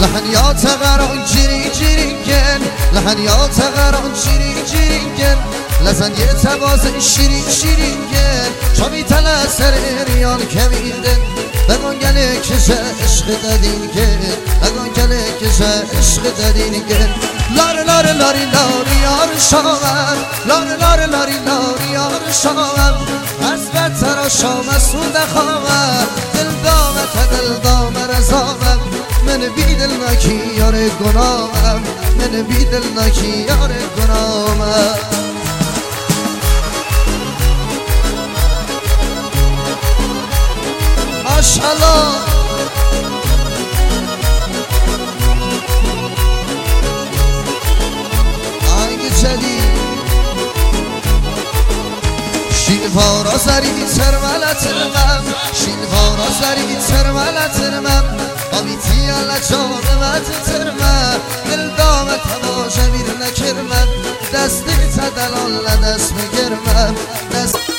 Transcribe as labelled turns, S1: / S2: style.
S1: لحنيات غران جيري جيرينجن لحنيات غران جيري جيرينجن لزن يتباز شيرين شيرينجن شامي تلا سر ريان كميندن بگن گله کشه عشق دادین که بگن گله کشه عشق دادین که لار لار لاری لاری یار شامم لار لار لاری لاری یار شامم از بتر شام سود خامم دل دامت دل دام رزامم من بی دل نکی یار گناهم. من بی دل نکی یار گناهم. ماشالله آهنگ جدید. شیلوارا زری ترملت من. شیلوارا زری ترملت من. قویتی علا جان وقت ترمه الدام تماشا میر نکرمه دستی تدلال دست بگرمه دست